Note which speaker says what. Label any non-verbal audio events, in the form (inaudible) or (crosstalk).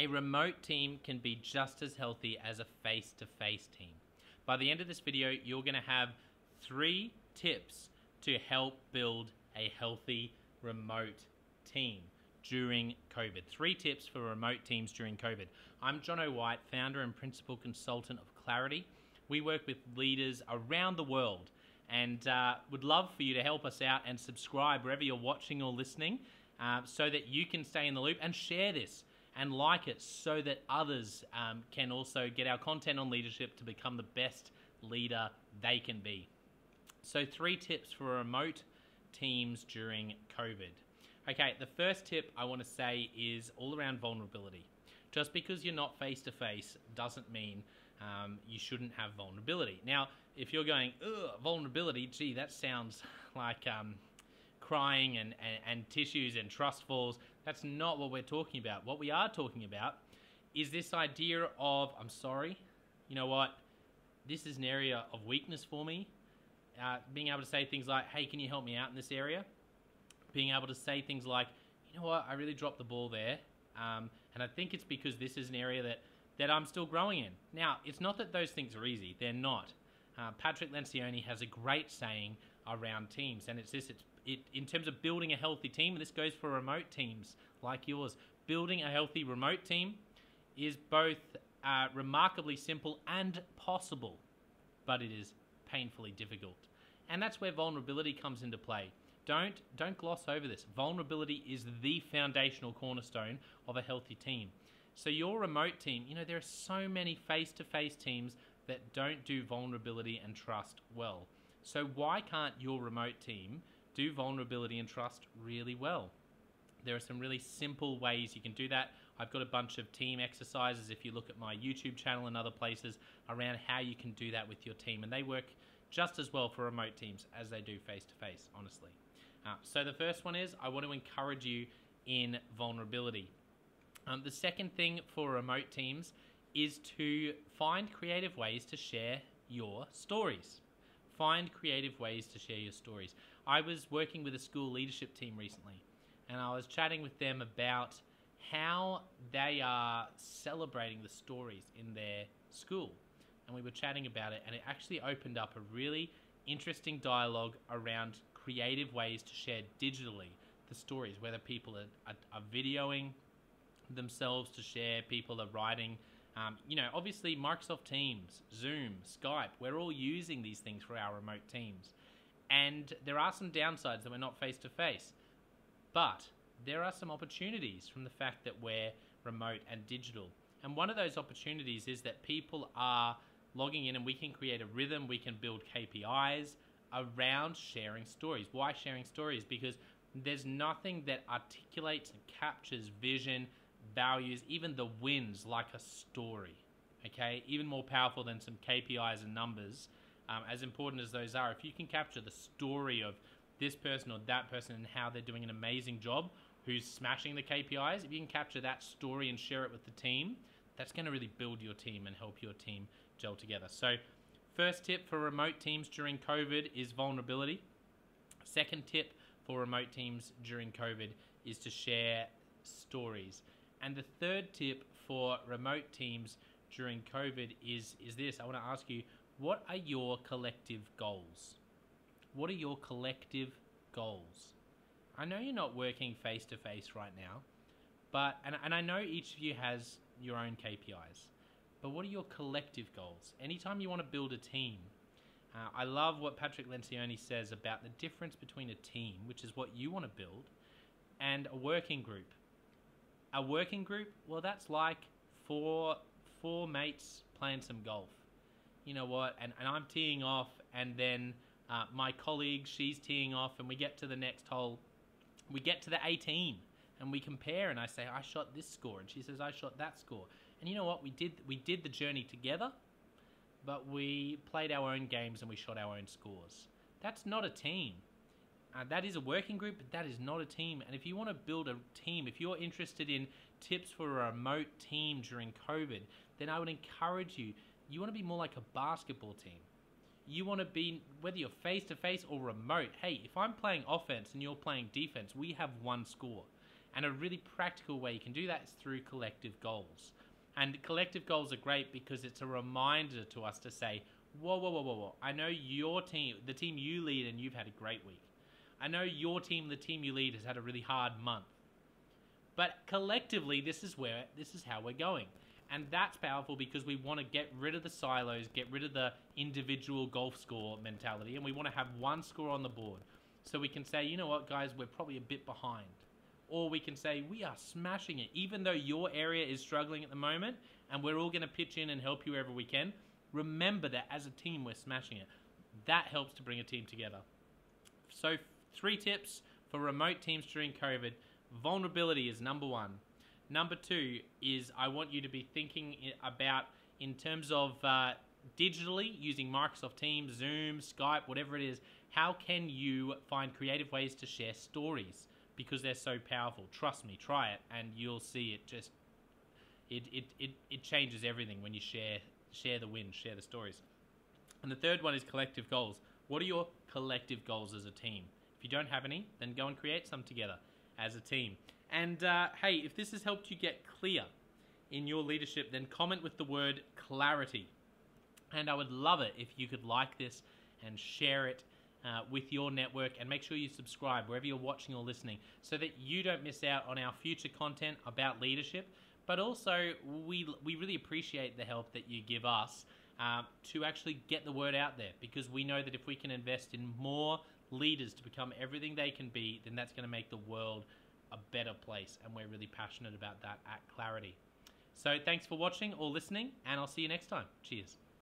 Speaker 1: A remote team can be just as healthy as a face-to-face team. By the end of this video, you're to have three tips to help build a healthy remote team during COVID. Three tips for remote teams during COVID. I'm John White, founder and principal consultant of Clarity. We work with leaders around the world and uh, would love for you to help us out and subscribe wherever you're watching or listening uh, so that you can stay in the loop and share this and like it so that others um, can also get our content on leadership to become the best leader they can be. So, three tips for remote teams during COVID. Okay, the first tip I want to say is all around vulnerability. Just because you're not face to face doesn't mean um, you shouldn't have vulnerability. Now, if you're going, ugh, vulnerability, gee, that sounds (laughs) like um, crying and, and, and tissues and trust falls. That's not what we're talking about. What we are talking about is this idea of, I'm sorry, you know what, this is an area of weakness for me. Uh, being able to say things like, hey, can you help me out in this area? Being able to say things like, you know what, I really dropped the ball there. Um, and I think it's because this is an area that, that I'm still growing in. Now, it's not that those things are easy, they're not. Uh, Patrick Lencioni has a great saying around teams, and it's this it's it, in terms of building a healthy team, and this goes for remote teams like yours, building a healthy remote team is both uh, remarkably simple and possible, but it is painfully difficult. And that's where vulnerability comes into play. Don't, don't gloss over this. Vulnerability is the foundational cornerstone of a healthy team. So, your remote team, you know, there are so many face to face teams that don't do vulnerability and trust well. So, why can't your remote team do vulnerability and trust really well. There are some really simple ways you can do that. I've got a bunch of team exercises if you look at my YouTube channel and other places around how you can do that with your team. And they work just as well for remote teams as they do face to face, honestly. Uh, so the first one is I want to encourage you in vulnerability. Um, the second thing for remote teams is to find creative ways to share your stories. Find creative ways to share your stories. I was working with a school leadership team recently, and I was chatting with them about how they are celebrating the stories in their school. And we were chatting about it, and it actually opened up a really interesting dialogue around creative ways to share digitally the stories, whether people are, are, are videoing themselves to share, people are writing. Um, you know, obviously, Microsoft Teams, Zoom, Skype, we're all using these things for our remote teams. And there are some downsides that we're not face to face. But there are some opportunities from the fact that we're remote and digital. And one of those opportunities is that people are logging in and we can create a rhythm, we can build KPIs around sharing stories. Why sharing stories? Because there's nothing that articulates and captures vision, values, even the wins like a story. Okay? Even more powerful than some KPIs and numbers um, as important as those are, if you can capture the story of this person or that person and how they're doing an amazing job, who's smashing the KPIs, if you can capture that story and share it with the team, that's going to really build your team and help your team gel together. So, first tip for remote teams during COVID is vulnerability. Second tip for remote teams during COVID is to share stories. And the third tip for remote teams during COVID is, is this I want to ask you what are your collective goals? What are your collective goals? I know you're not working face to face right now, but and, and I know each of you has your own KPIs. But what are your collective goals? Anytime you want to build a team, uh, I love what Patrick Lencioni says about the difference between a team, which is what you want to build, and a working group. A working group, well, that's like four four mates playing some golf you know what, and, and I'm teeing off, and then uh, my colleague, she's teeing off, and we get to the next hole. We get to the 18, and we compare, and I say, I shot this score, and she says, I shot that score. And you know what? We did we did the journey together, but we played our own games and we shot our own scores. That's not a team. Uh, that is a working group, but that is not a team. And if you want to build a team, if you're interested in tips for a remote team during COVID, then I would encourage you you want to be more like a basketball team. You want to be, whether you're face to face or remote, hey, if I'm playing offense and you're playing defense, we have one score. And a really practical way you can do that is through collective goals. And collective goals are great because it's a reminder to us to say, whoa, whoa, whoa, whoa, whoa. I know your team, the team you lead, and you've had a great week. I know your team, the team you lead, has had a really hard month. But collectively, this is where this is how we're going. And that's powerful because we want to get rid of the silos, get rid of the individual golf score mentality, and we want to have one score on the board. So we can say, you know what, guys, we're probably a bit behind. Or we can say, we are smashing it. Even though your area is struggling at the moment, and we're all going to pitch in and help you wherever we can, remember that as a team, we're smashing it. That helps to bring a team together. So, three tips for remote teams during COVID vulnerability is number one. Number two is I want you to be thinking about in terms of uh, digitally using Microsoft Teams, Zoom, Skype, whatever it is. How can you find creative ways to share stories because they're so powerful? Trust me, try it, and you'll see it just it it, it, it changes everything when you share share the wins, share the stories. And the third one is collective goals. What are your collective goals as a team? If you don't have any, then go and create some together as a team. And uh, hey, if this has helped you get clear in your leadership, then comment with the word clarity. And I would love it if you could like this and share it uh, with your network and make sure you subscribe wherever you're watching or listening so that you don't miss out on our future content about leadership. But also, we, we really appreciate the help that you give us uh, to actually get the word out there because we know that if we can invest in more leaders to become everything they can be, then that's going to make the world a better place. And we're really passionate about that at Clarity. So thanks for watching or listening, and I'll see you next time. Cheers.